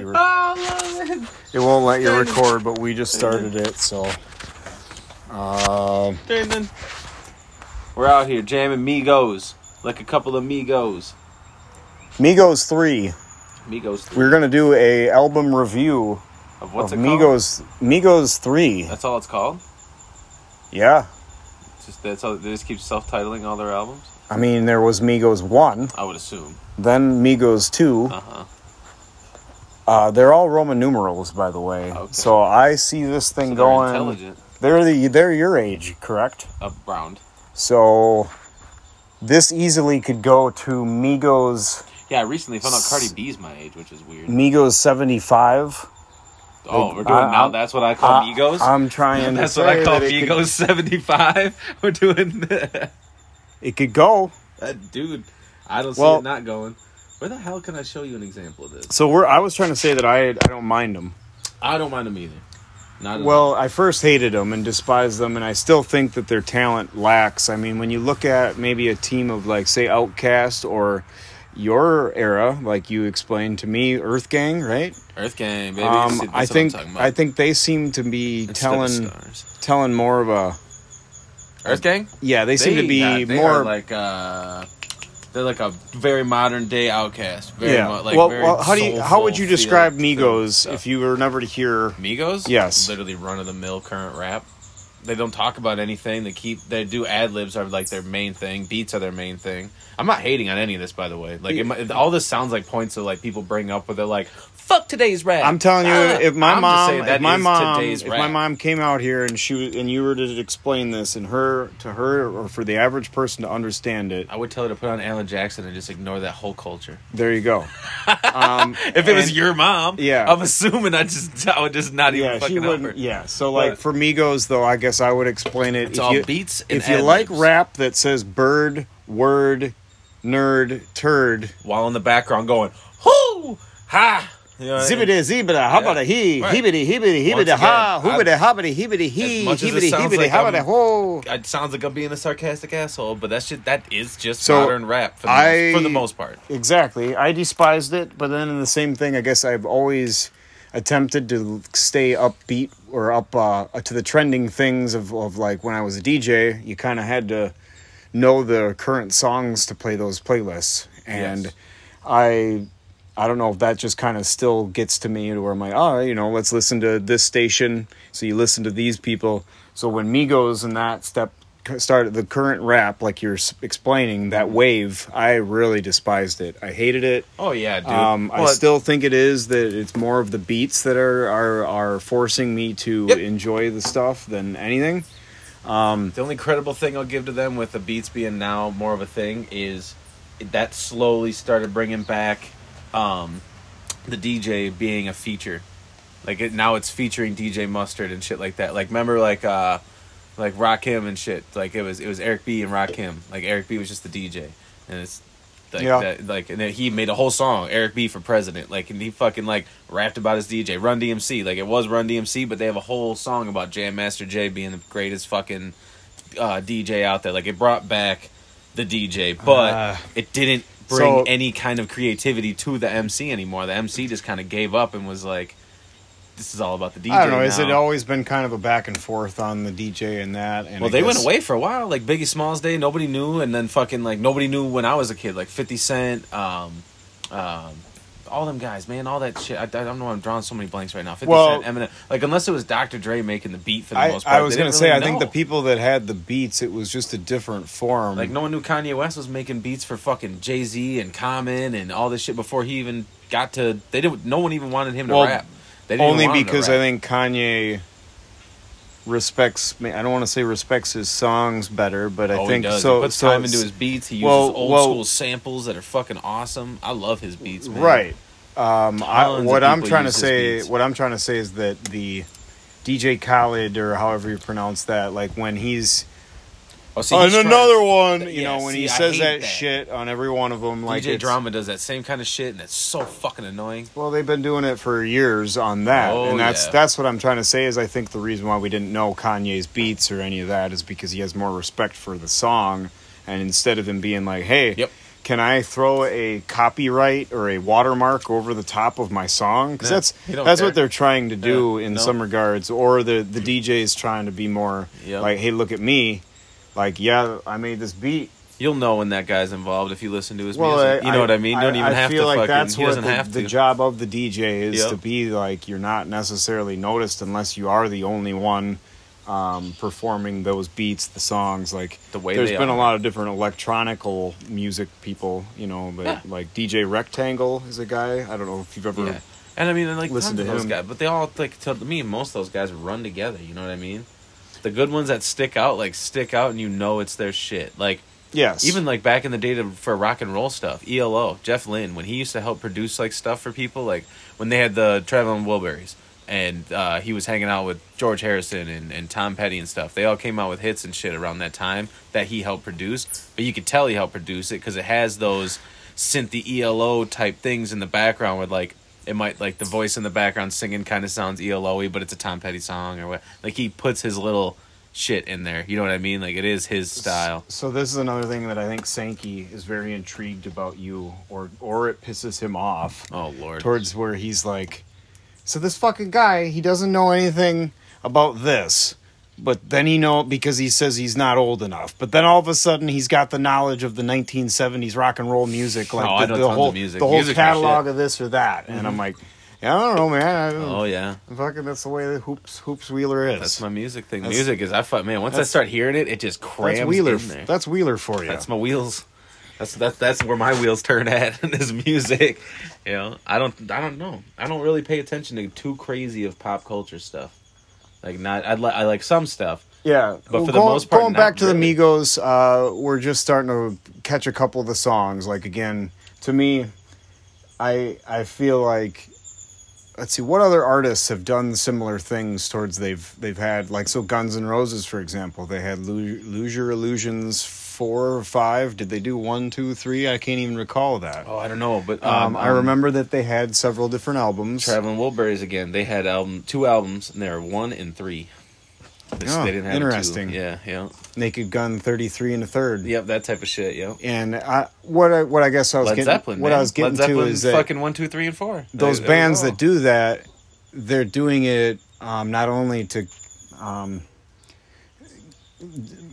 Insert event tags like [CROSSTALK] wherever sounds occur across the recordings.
you. Re- Oh, man. it won't let you record, but we just started it, so. Um, Damon. We're out here jamming Migos. Like a couple of Migos. Migos three. Migos. three. We're gonna do a album review Of what's of it called? Migos. Migos three. That's all it's called? Yeah. It's just that's all they just keep self titling all their albums? I mean, there was Migos one, I would assume. then Migos two. Uh-huh. Uh, they're all Roman numerals, by the way. Okay. So I see this thing So they're going. intelligent. They're the they're your age, correct? Around. So this easily could go to Migos Yeah, I recently found out Cardi B's my age, which is weird. Migos seventy five. Oh, we're doing I- now. That's what I call Migos. I'm trying. that's what I call Migos seventy five. [LAUGHS] We're doing, it could go. Uh, dude. I don't see it not going. Where the hell can I show you an example of this? So we're. I was trying to say that I I don't mind them. I don't mind them either. Not at all. Well, I first hated them and despised them, and I still think that their talent lacks. I mean, when you look at maybe a team of like, say, OutKast or your era, like you explained to me, Earth Gang, right? Earth Gang, baby. Um, See, I think I'm talking about. I think they seem to be Instead telling telling more of a Earth Gang. yeah. They seem to be yeah, they more like uh, they're like a very modern day OutKast. Very yeah. mu- like well, very well, how do you how would you describe Migos if you were never to hear? Migos? Yes. Literally run of the mill current rap. They don't talk about anything. They keep they do ad libs are like their main thing. Beats are their main thing. I'm not hating on any of this by the way. Like it, all this sounds like points that like people bring up where they're like, "Fuck today's rap." I'm telling you, Ah. if my I'm mom, if my mom, if rap. my mom came out here and she was- and you were to explain this and her to her or for the average person to understand it, I would tell her to put on Alan Jackson and just ignore that whole culture. there you go. [LAUGHS] Um, If it was your mom, Yeah. I'm assuming I just I would just not even yeah, fucking she help her. wouldn't. Yeah, so like But- for Migos though, I guess I would explain it. It's if all you, beats and if you like rap that says bird, word, nerd, turd, while in the background going, "Hoo ha." You know what I mean? zibbity zibbida, habada he, hibbity hibbity hibbity ha, hoobity hobbity hibbity he, As much as it hibbity sounds hibbity like I'm- ho. It sounds like I'm being a sarcastic asshole, but that shit that is just So, modern rap for the, I- most, for the most part. Exactly. I despised it, but then in the same thing, I guess I've always attempted to stay upbeat or up uh, to the trending things of, of like when I was a DJ, you kind of had to know the current songs to play those playlists. And Yes. I I don't know if that just kind of still gets to me to where I'm like, oh, you know, let's listen to this station. So you listen to these people. So when Migos and that step started the current rap, like you're explaining that wave, I really despised it. I hated it. Oh yeah, dude. Um, I still think it is that it's more of the beats that are are, are forcing me to Yep. enjoy the stuff than anything. the only credible thing I'll give to them with the beats being now more of a thing is that slowly started bringing back um, the DJ being a feature. Like it now, it's featuring DJ Mustard and shit like that. Like remember, like uh, like Rakim and shit. Like it was it was Eric B and Rakim. Like Eric B was just the DJ, and it's like Yeah. that, like and then he made a whole song Eric B for president. Like and he fucking like rapped about his DJ Run DMC. Like it was Run DMC, but they have a whole song about Jam Master Jay being the greatest fucking uh, DJ out there. Like it brought back the DJ, but Uh, it didn't bring so- any kind of creativity to the MC anymore. The MC just kind of gave up and was like, "This is all about the DJ." I don't know. Has it always been kind of a back and forth on the DJ and that? And Well, I they went away for a while. Like Biggie Smalls Day, nobody knew, and then fucking like nobody knew when I was a kid. Like Fifty Cent, um, um, all them guys, man, all that shit. I, I don't know. why I'm drawing so many blanks right now. Fifty Well- Cent, Eminem. Like unless it was Dr. Dre making the beat for the I, most part. I was gonna didn't say, really I think the people that had the beats, it was just a different form. Like no one knew Kanye West was making beats for fucking Jay Z and Common and all this shit before he even got to. They didn't. No one even wanted him to Well, rap. Only want him to because I think Kanye respects. Me. I don't want to say respects his songs better, but I oh, think he does. so. he puts so time into his beats. He uses well, old well- school samples that are fucking awesome. I love his beats, man. Right. Um, I, what I'm trying to say, beats. what I'm trying to say is that the DJ Khaled or however you pronounce that, like when he's Oh, see, on another one, you Yeah, know, when see, he says that, that. shit on every one of them, like DJ Drama does that same kind of shit, and it's so fucking annoying. Well, they've been doing it for years on that, Oh, and that's yeah. that's what I'm trying to say. Is I think the reason why we didn't know Kanye's beats or any of that is because he has more respect for the song, and instead of him being like, "Hey, Yep. can I throw a copyright or a watermark over the top of my song? Because that's that's care. what they're trying to do in no. some regards, or the the DJ is trying to be more Yep. like, hey, look at me, like yeah, I made this beat. You'll know when that guy's involved if you listen to his Well, music. you know what I mean? You don't even I have feel to like fucking. that's he doesn't the, have the job of the DJ is Yep. to be like you're not necessarily noticed unless you are the only one um, performing those beats, the songs. Like The way there's been a lot of different electronical music people, you know, but Yeah. like DJ Rectangle is a guy. I don't know if you've ever. Yeah. And I mean, like Listen to to those him. guys, but they all like to me. Most of those guys run together. You know what I mean? The good ones that stick out, like stick out, and you know it's their shit. Like Yes. even like back in the day to, for rock and roll stuff, ELO, Jeff Lynne, when he used to help produce like stuff for people, like when they had the Traveling Wilburys, and uh, he was hanging out with George Harrison and, and Tom Petty and stuff. They all came out with hits and shit around that time that he helped produce. But you could tell he helped produce it because it has those synthy ELO type things in the background with like it might like the voice in the background singing kind of sounds ELO-y, but it's a Tom Petty song or what. Like he puts his little shit in there. You know what I mean? Like it is his style. So this is another thing that I think Sankey is very intrigued about you, or or it pisses him off. Oh lord. towards where he's like, so this fucking guy, he doesn't know anything about this, but then he know because he says he's not old enough. But then all of a sudden he's got the knowledge of the 1970s rock and roll music, like Oh, the, the whole music. the whole Music's catalog. Mm-hmm. of this or that, and I'm like, yeah, I don't know, man. I don't, Oh yeah. fucking that's the way the hoops hoops Wheeler is. That's my music thing. That's- music is I fuck man. Once I start hearing it, it just crams that's Wheeler. That's Wheeler for you. That's my wheels. That's that's that's where my wheels turn at [LAUGHS] is music. You know, I don't I don't know. I don't really pay attention to too crazy of pop culture stuff. Like not I like I like some stuff. Yeah, But well, for the going, most part, going back to really. the Migos, uh, we're just starting to catch a couple of the songs. Like again, to me, I I feel like let's see what other artists have done similar things towards they've they've had like so Guns N' Roses for example they had Lose Your Illusions four or five did they do one two three I can't even recall that. Oh, I don't know, but Um, um, I remember that they had several different albums. Traveling Wilburys again. They had album two albums and they were one and three. They, Oh, they didn't have interesting. Yeah, yeah, Naked Gun thirty three and a third. yep. That type of shit. Yep. And I, what I what I guess I was Led getting Zeppelin. what man. I was getting Led Zeppelin, to is that fucking one, two, three, and four. those They- bands that do that, they're doing it um, not only to, um,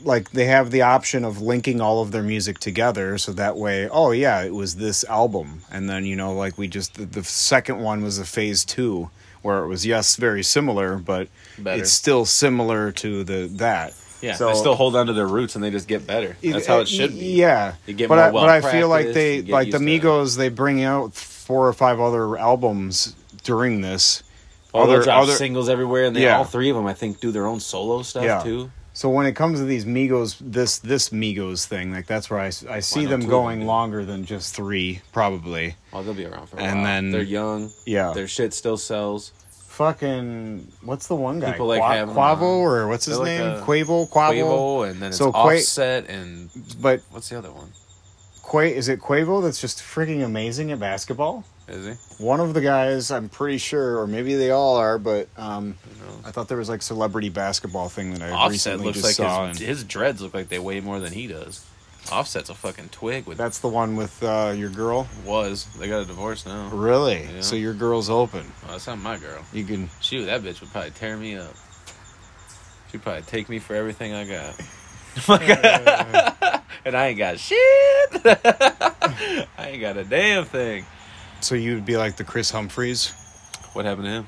like they have the option of linking all of their music together, so that way, oh yeah, it was this album, and then you know, like we just the, the second one was a phase two, where it was yes, very similar, but Better. it's still similar to the that. Yeah, So- they still hold on to their roots and they just get better. That's how it should be. Yeah, You get but more I, but I feel like they like the Migos. They bring out four or five other albums during this. All other- other- singles everywhere, and they Yeah. all three of them, I think, do their own solo stuff Yeah. too. So when it comes to these Migos, this this Migos thing, like that's where I, I see them two going them longer than just three, probably. Oh, they'll be around for a And while. then- they're young. Yeah, Their shit still sells. fucking what's the one guy? People like Qua- having, Quavo uh, or what's his they're like name? Quavo, Quavo. Quavo, and then it's So Qua- Offset, and But what's the other one? Qua is it Quavo that's just freaking amazing at basketball? Is he? One of the guys, I'm pretty sure, or maybe they all are, but um, Who? I thought there was like celebrity basketball thing that I Offset recently looks just like saw. his, and his dreads look like they weigh more than he does. Offset's a fucking twig with that's the one with uh, your girl. was. They got a divorce now. Really? Yeah. So your girl's open. Oh, that's not my girl. You can. Shoot, that bitch would probably tear me up. She'd probably take me for everything I got. [LAUGHS] [LAUGHS] and I ain't got shit. [LAUGHS] I ain't got a damn thing. So you'd be like the Kris Humphries. What happened to him?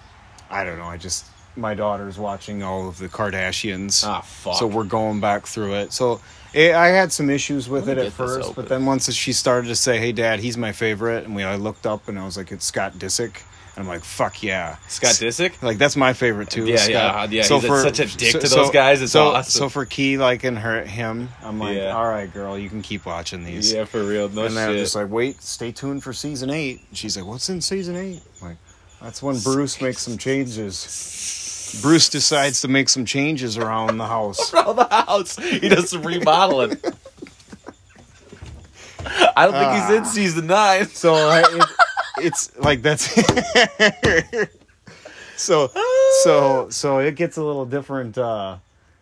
I don't know. I just my daughter's watching all of the Kardashians. Ah, fuck. So we're going back through it. So it, I had some issues with it at first, but then once she started to say, "Hey, Dad, he's my favorite," and we I looked up and I was like, "It's Scott Disick," I'm like, "Fuck yeah, Scott Disick? Like that's my favorite too. Yeah, Scott. yeah, uh, yeah, he's such a dick to those guys, it's so, awesome. So for Key, like and her, him, I'm like, Yeah. all right, girl, you can keep watching these. Yeah, for real. No and then I'm shit. just like, wait, stay tuned for season eight. And she's like, what's in season eight? I'm like, that's when Bruce makes some changes. Bruce decides to make some changes around the house. [LAUGHS] around the house. He does some remodeling. [LAUGHS] I don't think he's in ah. season nine. So uh, I, it, it's like that's [LAUGHS] so so so it gets a little different uh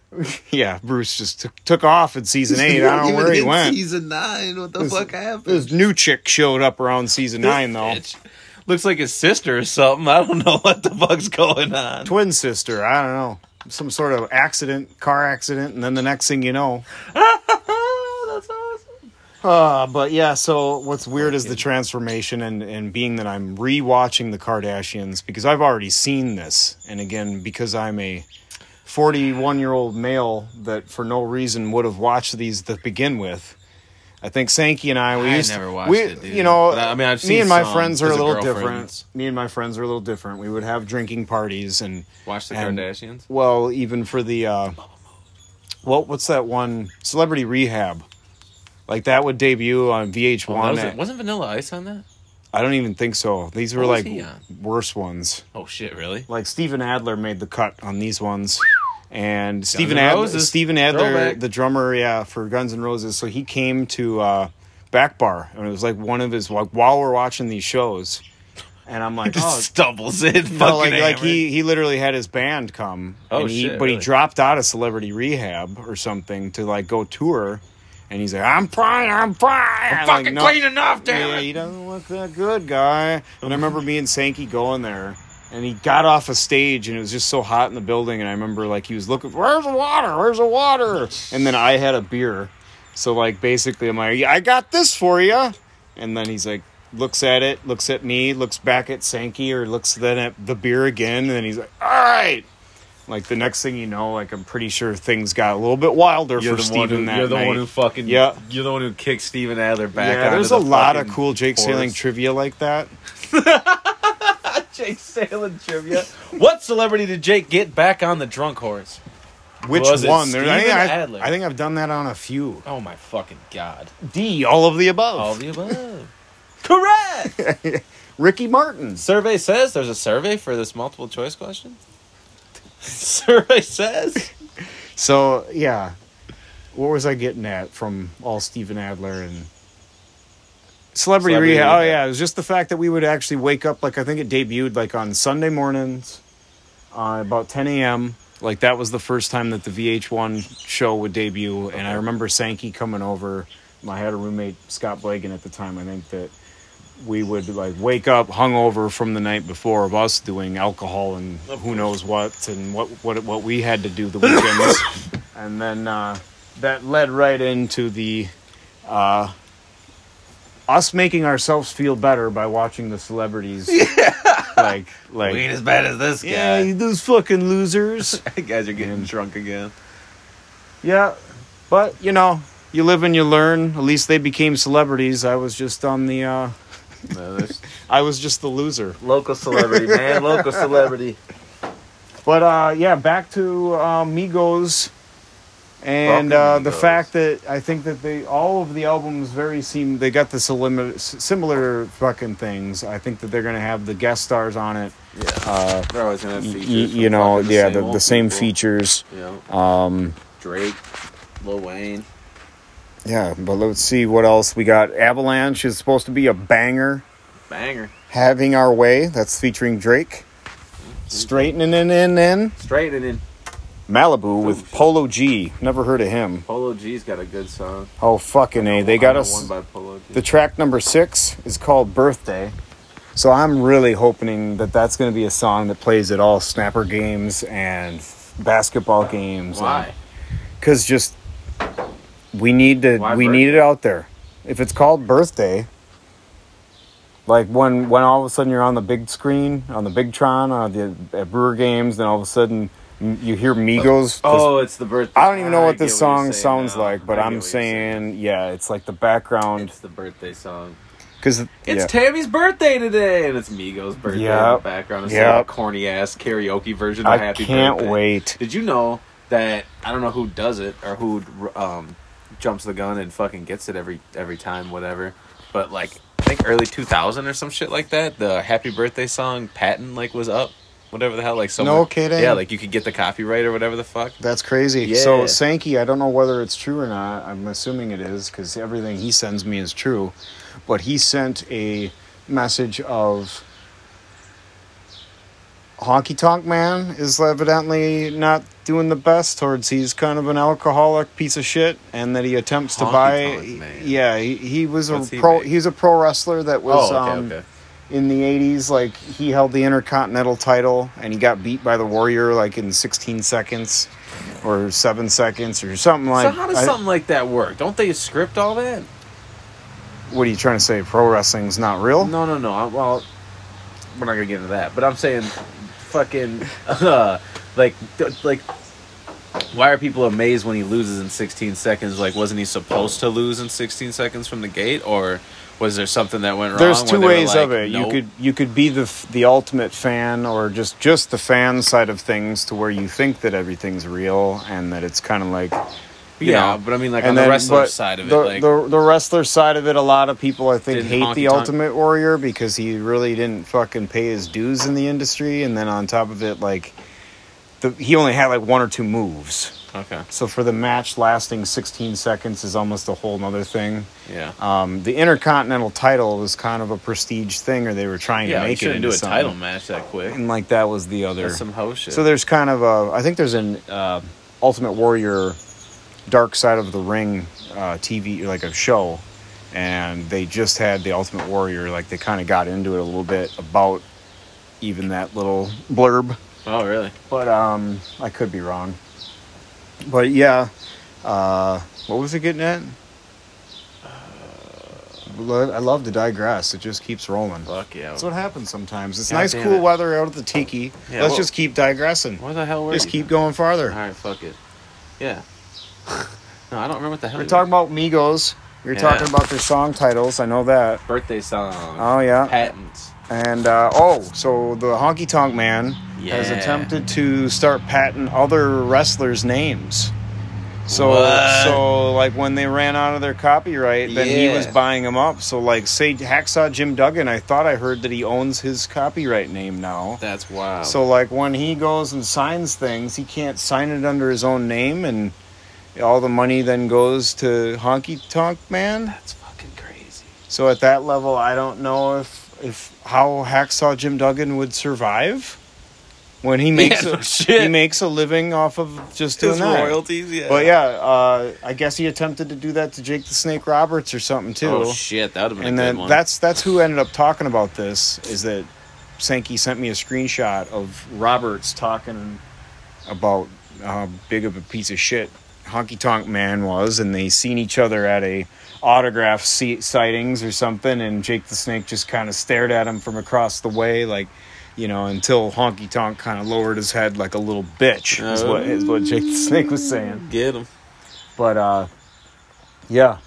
[LAUGHS] Yeah, Bruce just took, took off in season eight. I don't know [LAUGHS] where he went. Season nine. What the This- fuck happened? This new chick showed up around season nine though. Bitch. Looks like his sister or something. I don't know what the fuck's going on. Twin sister. I don't know. Some sort of accident, car accident, and then the next thing you know. Uh, but yeah, so what's weird is the transformation and, and being that I'm rewatching the Kardashians because I've already seen this. And again, because I'm a 41 year old male that for no reason would have watched these to begin with. I think Sankey and I, we I used never watched we, it, dude. You know, But I- mean, I've me and my friends are a little different. Me and my friends are a little different. We would have drinking parties and Watch the And- Kardashians. well, even for the uh what what's that one Celebrity Rehab? Like that would debut on VH1. Oh, was at-. Wasn't Vanilla Ice on that? I don't even think so. These were What like worse ones. Oh shit! Really? Like Steven Adler made the cut on these ones. And Steven Adler. Steven Adler, Throwback. the drummer, yeah, for Guns N' Roses. So he came to uh, Back Bar, and it was like one of his like while we're watching these shows, and I'm like, [LAUGHS] Just oh, stumbles in. [LAUGHS] no, fucking like like he he literally had his band come. Oh, and he, shit, But he dropped out of Celebrity Rehab or something to like go tour, and he's like, I'm fine, I'm fine. I'm fucking like, "No." clean enough, damn Yeah, it. he doesn't look that good, guy. And I remember me and Sankey going there, and he got off a stage, and it was just so hot in the building. And I remember like he was looking, "Where's the water? Where's the water?" And then I had a beer, so like basically I'm like, "I got this for you," and then he's like. Looks at it, looks at me, looks back at Sankey, or looks then at the beer again, and then he's like, "All right." Like the next thing you know, like I'm pretty sure things got a little bit wilder You're for Steven who, that you're the night. one who fucking Yeah. You're the one who kicked Steven Adler back. yeah, there's the a lot of cool Jake Sailing trivia like that. [LAUGHS] Jake Sailing trivia. what celebrity did Jake get back on the drunk horse? Which Was one? There- I, think Steven I, Adler? I think I've done that on a few. Oh my fucking god! D, all of the above. All the above. Correct. [LAUGHS] Ricky Martin. survey says there's a survey for this multiple choice question. [LAUGHS] survey says. So yeah, what was I getting at from all Steven Adler and Celebrity, Celebrity Rehab? Oh yeah, it was just the fact that we would actually wake up like I think it debuted like on Sunday mornings, uh, about 10 a.m. Like that was the first time that the VH1 show would debut, and I remember Sankey coming over. I had a roommate Scott Blagan at the time. I think that we would like wake up hungover from the night before of us doing alcohol and who knows what and what what what we had to do the weekends, [LAUGHS] and then uh, that led right into the uh, us making ourselves feel better by watching the celebrities. [LAUGHS] like like We ain't as bad as this yeah, guy. those fucking losers. [LAUGHS] Guys are getting And- drunk again. yeah, but you know. You live and you learn. At least they became celebrities. I was just on the. Uh, No, there's I was just the loser. local celebrity, man. Local celebrity. But uh, yeah, back to uh, Migos, and Fucking uh, the Migos. fact that I think that they all of the albums very seem they got the similar similar fucking things. I think that they're gonna have the guest stars on it. Yeah. Uh, They're always gonna have y- features. y- from you know, fucking yeah, the, old the same people. features. You know, Um, Drake, Lil Wayne. Yeah, but let's see what else we got. Avalanche is supposed to be a banger. Banger. Having our way. That's featuring Drake. Straightening in in in Straightening in. Malibu with Polo G. Never heard of him. Polo G's got a good song. Oh fucking a! They got us. one by Polo G. The track number six is called Birthday. So I'm really hoping that that's going to be a song that plays at all snapper games and basketball games. Why? Because just we need to Why we need it out there. If it's called Birthday, like when when all of a sudden you're on the big screen on the big Tron on the at Brewer games, then all of a sudden you hear Migos. Oh, it's the birthday. I don't even know what this song saying sounds now. like, but I'm saying. saying, yeah, it's like the background It's the birthday song. because It's yeah. Tammy's birthday today, and it's Migos' birthday in the background. It's Yep. like a corny ass karaoke version of I Happy can't Birthday. wait. Did you know that I don't know who does it or who um, jumps the gun and fucking gets it every every time, whatever. But like I think early two thousand or some shit like that. The Happy Birthday song patent like was up, whatever the hell. Like someone, No kidding? Yeah, like you could get the copyright or whatever the fuck. That's crazy. Yeah. So Sankey, I don't know whether it's true or not. I'm assuming it is because everything he sends me is true. But he sent a message of Honky Tonk Man is evidently not doing the best towards he's kind of an alcoholic piece of shit and that he attempts to Honky buy Tonk yeah he, he was What's a pro he's a pro wrestler that was oh, okay, um, okay. in the 80s like he held the intercontinental title and he got beat by the warrior like in 16 seconds or 7 seconds or something like so how does I- something like that work? Don't they script all that? what are you trying to say pro wrestling's not real No, no, no. I, well, we're not gonna get into that. But I'm saying, fucking, uh, like, like, why are people amazed when he loses in 16 seconds? Like, wasn't he supposed to lose in 16 seconds from the gate, or was there something that went wrong? There's two ways of it. "Nope"? You could you could be the the ultimate fan, or just just the fan side of things, to where you think that everything's real and that it's kind of like, yeah, know. but I mean, like and on then- the wrestler side of it, the, like, the the wrestler side of it, a lot of people I think hate the Ultimate Warrior because he really didn't fucking pay his dues in the industry, and then on top of it, like, the he only had like one or two moves. okay, So for the match lasting 16 seconds is almost a whole nother thing. yeah, Um, the Intercontinental title was kind of a prestige thing, or they were trying yeah. to You make it shouldn't into do a something. title match that quick. and like that was the other. That's some hoe shit. So there's kind of a, I think there's an uh, Ultimate Warrior, Dark Side of the Ring uh, TV like a show, and they just had the Ultimate Warrior. Like they kind of got into it a little bit about even that little blurb, oh, really? but um, I could be wrong. But yeah, uh, what was it getting at? I love to digress. It just keeps rolling. Fuck yeah. That's what happens sometimes. It's God nice, cool it. weather out at the tiki. Yeah, Let's well- just keep digressing. Where the hell were you? Just you? keep going farther. All right, fuck it. Yeah. [LAUGHS] no, I don't remember what the hell. We're talking about Migos. We were Yeah. talking about their song titles. I know that. birthday song. Oh yeah. Patents. And uh, oh, so the Honky Tonk Man has Yeah. attempted to start patenting other wrestlers' names. So What? so like when they ran out of their copyright, then he was buying them up. So like say Hacksaw Jim Duggan, I thought I heard that he owns his copyright name now. That's wild. So like when he goes and signs things, he can't sign it under his own name, and all the money then goes to Honky Tonk Man. that's fucking crazy. So at that level, I don't know if if how Hacksaw Jim Duggan would survive when he [LAUGHS] makes no a, he makes a living off of just doing His that. royalties, yeah. But yeah, uh, I guess he attempted to do that to Jake the Snake Roberts or something too. Oh shit, that would have been and a good then that's that's who ended up talking about this. Is that Sankey sent me a screenshot of Roberts talking about how big of a piece of shit Honky Tonk Man was, and they seen each other at a autograph sightings or something, and Jake the Snake just kind of stared at him from across the way, like. You know, until Honky Tonk kind of lowered his head like a little bitch, is what is what Jake the Snake was saying. Get him. But uh yeah.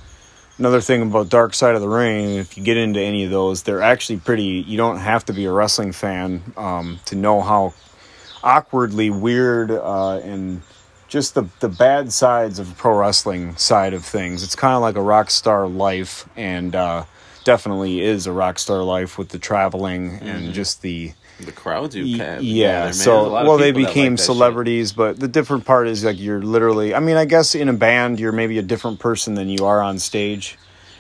Another thing about Dark Side of the Ring, if you get into any of those, they're actually pretty you don't have to be a wrestling fan um, to know how awkwardly weird uh, and just the the bad sides of pro wrestling side of things. It's kind of like a rock star life and uh definitely is a rock star life with the traveling and just the The crowds you have. yeah, so There's a lot of well they that like became shit. celebrities but the different part is like you're literally i mean i guess in a band you're maybe a different person than you are on stage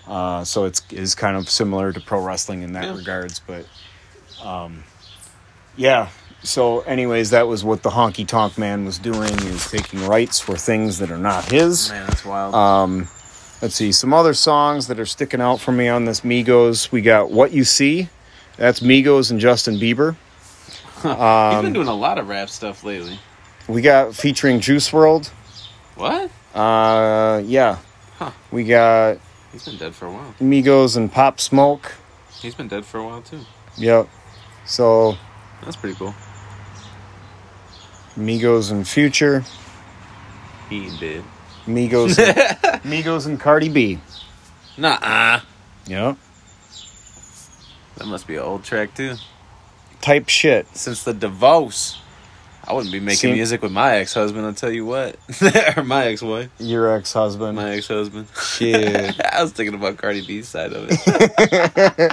uh, so it's is kind of similar to pro wrestling in that Yeah. regards but um, yeah so anyways that was what the honky tonk man was doing is taking rights for things that are not his Man, that's wild. um, let's see some other songs that are sticking out for me on this migos we got what you see that's migos and justin bieber [LAUGHS] He's um, been doing a lot of rap stuff lately. We got featuring Juice WRLD. What? Uh, yeah. Huh. We got He's been dead for a while. Migos and Pop Smoke. He's been dead for a while too. Yep. So That's pretty cool. Migos and Future. He did. Migos. [LAUGHS] Migos and Cardi B. Nah. Yep. That must be an old track too. Type shit. Since the divorce, I wouldn't be making See- music with my ex husband. I'll tell you what, [LAUGHS] or my ex wife, Your ex-husband. my ex husband. Shit. [LAUGHS] I was thinking about Cardi B's side of it.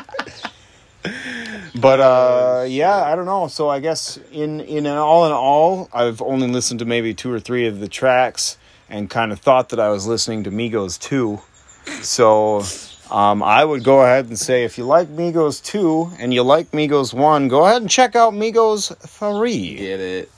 But uh, yeah, I don't know. So I guess in in an all in all, I've only listened to maybe two or three of the tracks and kind of thought that I was listening to Migos too. So Um, I would go ahead and say if you like Migos 2 and you like Migos 1, go ahead and check out Migos 3. Get it.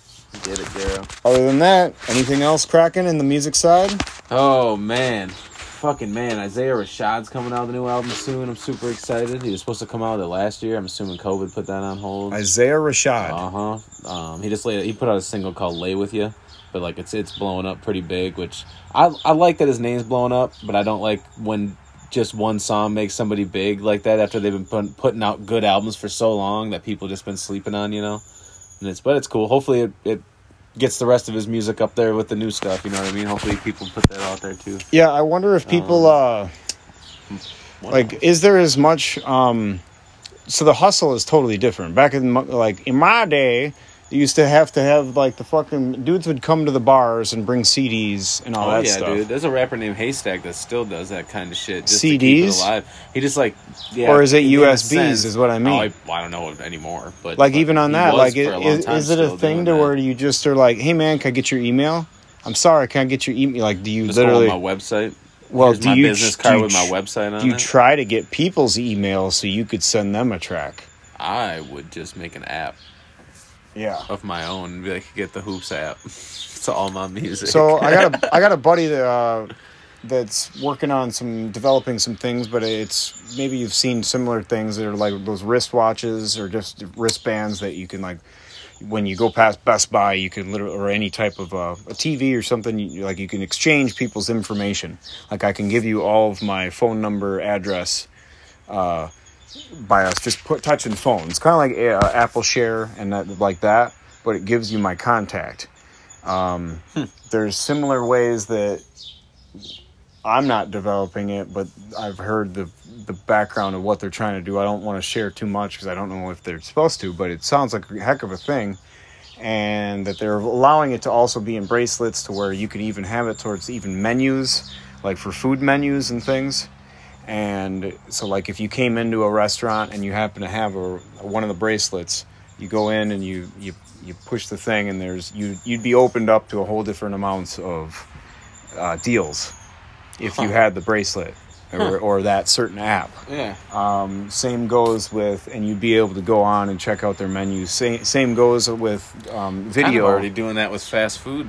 Get it, girl. Other than that, anything else cracking in the music side? Oh man, fucking man! Isaiah Rashad's coming out with a new album soon. I'm super excited. He was supposed to come out with it last year. I'm assuming COVID put that on hold. Isaiah Rashad. Uh huh. Um, he just laid. He put out a single called "Lay with You," but like it's it's blowing up pretty big. Which I I like that his name's blowing up, but I don't like when just one song makes somebody big like that after they've been put, putting out good albums for so long that people just been sleeping on. You know, and it's but it's cool. Hopefully it. it Gets the rest of his music up there with the new stuff, you know what I mean? Hopefully, people put that out there too. Yeah, I wonder if people uh like is there as much um so the hustle is totally different. Back in like in my day, you used to have to have like the fucking dudes would come to the bars and bring CDs and all Oh that yeah, stuff. dude. There's a rapper named Haystak that still does that kind of shit. Just To keep it CDs? alive. He just like yeah. Or is it USBs is what I mean. Oh, I, well, I don't know anymore, but like but even on that, like it, long is, it a thing to that. where you just are like, hey man, can I get your email? I'm sorry, can I get your email? Like, do you Just go literally? on my website? well, Here's do my you business card you with my website on Do you it? try to get people's emails so you could send them a track? I would just make an app Yeah. of my own and be like, get the Hoops app. [LAUGHS] it's all my music. So I got a [LAUGHS] I got a buddy that uh, that's working on some developing some things, but it's maybe you've seen similar things that are like those wristwatches or just wristbands that you can like when you go past Best Buy, you can literally or any type of uh, a TV or something you, like you can exchange people's information. Like I can give you all of my phone number, address. Uh, by us just put touching phones, kind of like uh, Apple Share and that, like that, but it gives you my contact. Um, There's similar ways that I'm not developing it, but I've heard the the background of what they're trying to do. I don't want to share too much because I don't know if they're supposed to, but it sounds like a heck of a thing. And that they're allowing it to also be in bracelets to where you can even have it towards even menus, like for food menus and things. And so, like, if you came into a restaurant and you happen to have a, one of the bracelets, you go in and you, you, you push the thing, and there's you you'd be opened up to a whole different amounts of uh, deals if you had the bracelet or, or that certain app. yeah. Um, same goes with, and you'd be able to go on and check out their menus. Same same goes with um, Kind video. of already doing that with fast food.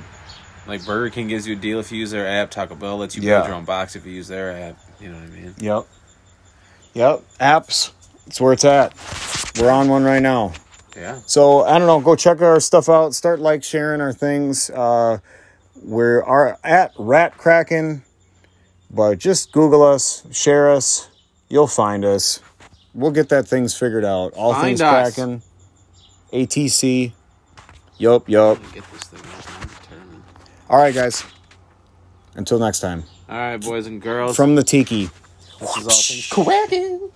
Like Burger King gives you a deal if you use their app. Taco Bell lets you Yeah. build your own box if you use their app. You know what I mean? Yep. Yep. Apps. That's where it's at. We're on one right now. Yeah. So I don't know. Go check our stuff out. Start like sharing our things. Uh, we're at Rat Kraken, but just Google us, share us. You'll find us. We'll get that things figured out. All Find things us. Kraken. ATC. Yup, yup. Get this thing out. I'm determined. All right, guys. Until next time. All right, boys and girls. From the Tiki. this is all things Kraken.